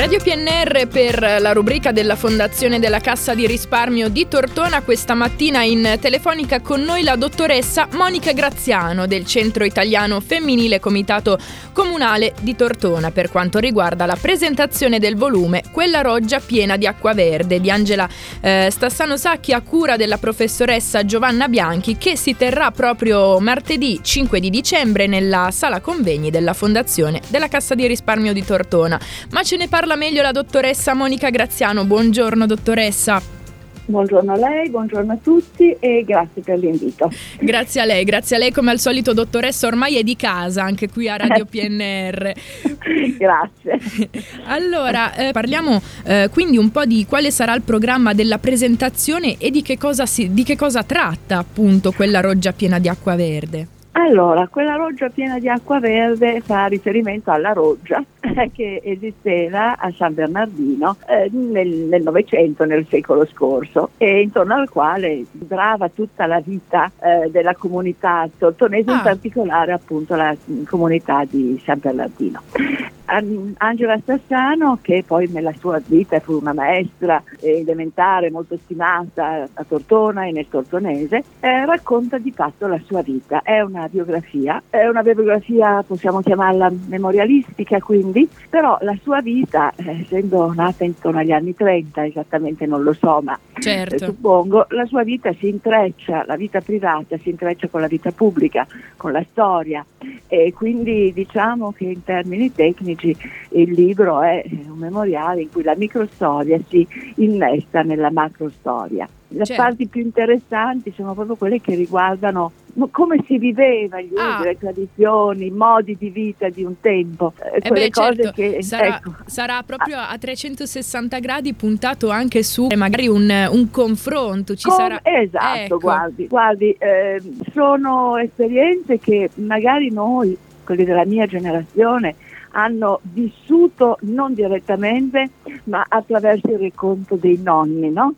Radio PNR per la rubrica della Fondazione della Cassa di Risparmio di Tortona. Questa mattina in telefonica con noi la dottoressa Monica Graziano del Centro Italiano Femminile Comitato Comunale di Tortona per quanto riguarda la presentazione del volume Quella roggia piena di acqua verde di Angela eh, Stassano Sacchi a cura della professoressa Giovanna Bianchi che si terrà proprio martedì 5 di dicembre nella sala convegni della Fondazione della Cassa di Risparmio di Tortona. Ma ce ne parla parla meglio la dottoressa Monica Graziano. Buongiorno dottoressa. Buongiorno a lei, buongiorno a tutti e grazie per l'invito. Grazie a lei, grazie a lei come al solito dottoressa, ormai è di casa anche qui a Radio PNR. grazie. Allora, eh, parliamo eh, quindi un po' di quale sarà il programma della presentazione e di che cosa, si, di che cosa tratta appunto quella roggia piena di acqua verde. Allora, quella roggia piena di acqua verde fa riferimento alla roggia che esisteva a San Bernardino eh, nel Novecento, nel secolo scorso, e intorno al quale vibrava tutta la vita eh, della comunità tortonese, ah. in particolare appunto la comunità di San Bernardino. Angela Stassano, che poi nella sua vita fu una maestra elementare molto stimata a Tortona e nel Tortonese, eh, racconta di fatto la sua vita. È una biografia, è una biografia possiamo chiamarla memorialistica quindi, però la sua vita, eh, essendo nata intorno agli anni 30, esattamente non lo so, ma certo. eh, suppongo, la sua vita si intreccia, la vita privata si intreccia con la vita pubblica, con la storia e quindi diciamo che in termini tecnici il libro è un memoriale in cui la microstoria si innesta nella macrostoria. Le certo. parti più interessanti sono proprio quelle che riguardano come si viveva, gli ah. usi, le tradizioni, i modi di vita di un tempo. Eh, eh beh, certo. che, sarà, ecco. sarà, proprio a 360 gradi puntato anche su magari un, un confronto. Ci Com- sarà... Esatto, ecco. guardi, guardi eh, sono esperienze che magari noi, quelli della mia generazione, hanno vissuto non direttamente ma attraverso il racconto dei nonni, no?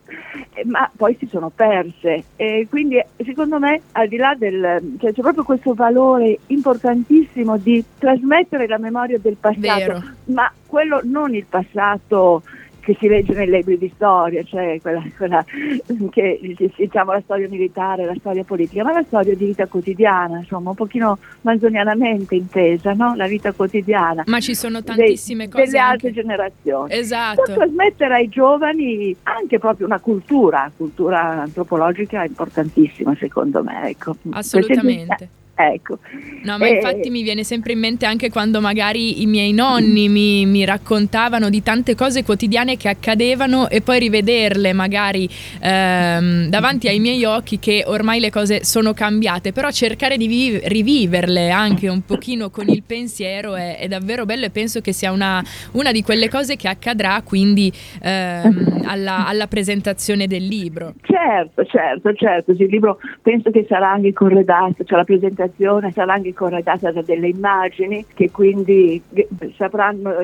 Eh, ma poi si sono perse e quindi secondo me al di là del cioè, c'è proprio questo valore importantissimo di trasmettere la memoria del passato, Vero. ma quello non il passato che si legge nei libri di storia, cioè quella, quella che diciamo la storia militare, la storia politica, ma la storia di vita quotidiana, insomma, un pochino manzonianamente intesa, no? la vita quotidiana. Ma ci sono tantissime dei, cose. Delle anche. altre generazioni. Esatto. Per trasmettere ai giovani anche proprio una cultura, cultura antropologica importantissima secondo me. Ecco. Assolutamente. Ecco. No, ma eh, infatti mi viene sempre in mente anche quando magari i miei nonni mi, mi, raccontavano di tante cose quotidiane che accadevano e poi rivederle magari ehm, davanti ai miei occhi che ormai le cose sono cambiate, però cercare di viv- riviverle anche un pochino con il pensiero è, è davvero bello e penso che sia una, una, di quelle cose che accadrà quindi ehm, alla, alla, presentazione del libro. Certo, certo, certo, sì, il libro penso che sarà anche corredato, cioè la presentazione presentazione sarà anche corredata da delle immagini che quindi sapranno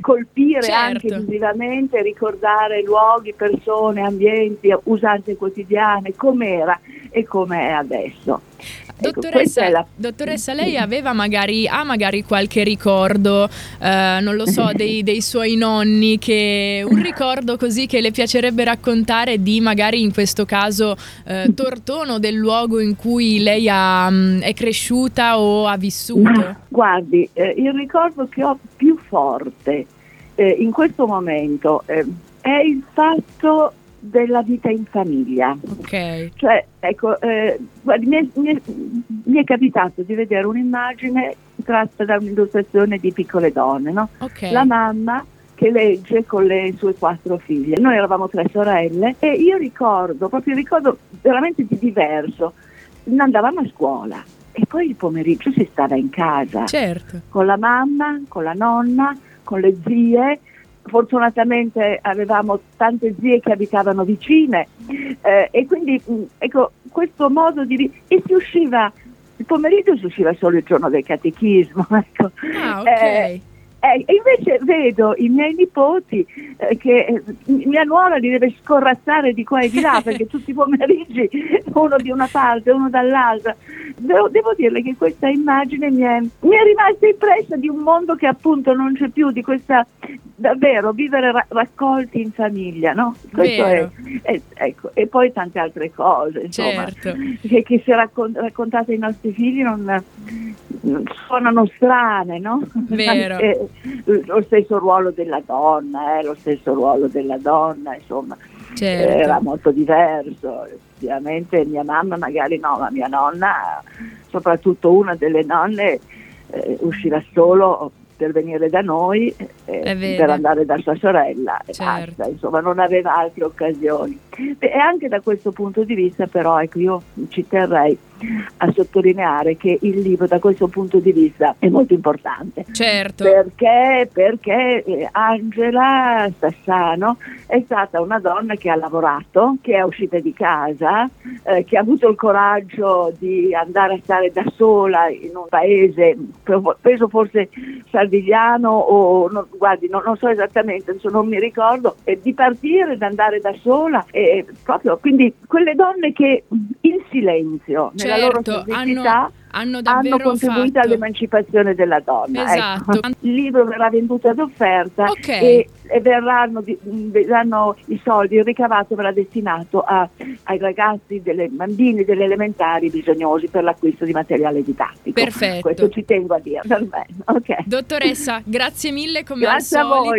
colpire certo. anche visivamente, ricordare luoghi, persone, ambienti, usanze quotidiane, com'era e com'è adesso. Ecco, dottoressa, la... dottoressa, lei aveva magari, ha magari qualche ricordo, eh, non lo so, dei, dei, suoi nonni, che, un ricordo così che le piacerebbe raccontare di magari in questo caso eh, Tortono, del luogo in cui lei ha, mm, è cresciuta o ha vissuto? Guardi, eh, il ricordo che ho più forte eh, in questo momento eh, è il fatto della vita in famiglia. Ok. Cioè, ecco, eh, guardi, mi, è, mi, è, mi, è, capitato di vedere un'immagine tratta da un'illustrazione di piccole donne, no? Okay. La mamma che legge con le sue quattro figlie. Noi eravamo tre sorelle e io ricordo, proprio ricordo veramente di diverso, andavamo a scuola e poi il pomeriggio si stava in casa. Certo. Con la mamma, con la nonna, con le zie fortunatamente avevamo tante zie che abitavano vicine eh, e quindi mm, ecco questo modo di e si usciva il pomeriggio si usciva solo il giorno del catechismo ecco. ah, okay. eh, eh, invece vedo i miei nipoti eh, che eh, mia nuora li deve scorrazzare di qua e di là perché tutti i pomeriggi uno di una parte, uno dall'altra. devo, devo dirle che questa immagine mi è, mi è rimasta impressa di un mondo che appunto non c'è più, di questa davvero vivere ra- raccolti in famiglia, no? È, è, ecco, e poi tante altre cose, insomma, certo. che, che se raccont- raccontate ai nostri figli non suonano strane, no? Anche lo stesso ruolo della donna, eh, lo stesso ruolo della donna, insomma, certo. era molto diverso. Effettivamente mia mamma magari no, ma mia nonna, soprattutto una delle nonne, eh, usciva solo per venire da noi eh, per andare da sua sorella certo. basta, insomma non aveva altre occasioni. E anche da questo punto di vista però ecco io ci terrei a sottolineare che il libro da questo punto di vista è molto importante. Certo. Perché, perché eh, Angela Stassano è stata una donna che ha lavorato, che è uscita di casa, eh, che ha avuto il coraggio di andare a stare da sola in un paese, penso forse salvigliano o no, guardi, no, non so esattamente, non mi ricordo, e di partire, di andare da sola, e proprio quindi quelle donne che silenzio, certo, nella loro semplicità, hanno, hanno, contribuito fatto. all'emancipazione della donna. Esatto. Ecco. Il libro verrà venduto ad offerta okay. e, e verranno, verranno, i soldi, il ricavato verrà destinato a, ai ragazzi, delle bambini delle elementari bisognosi per l'acquisto di materiale didattico. Perfetto. Questo ci tengo a dire. Okay. Dottoressa, grazie mille come grazie al solito. a voi.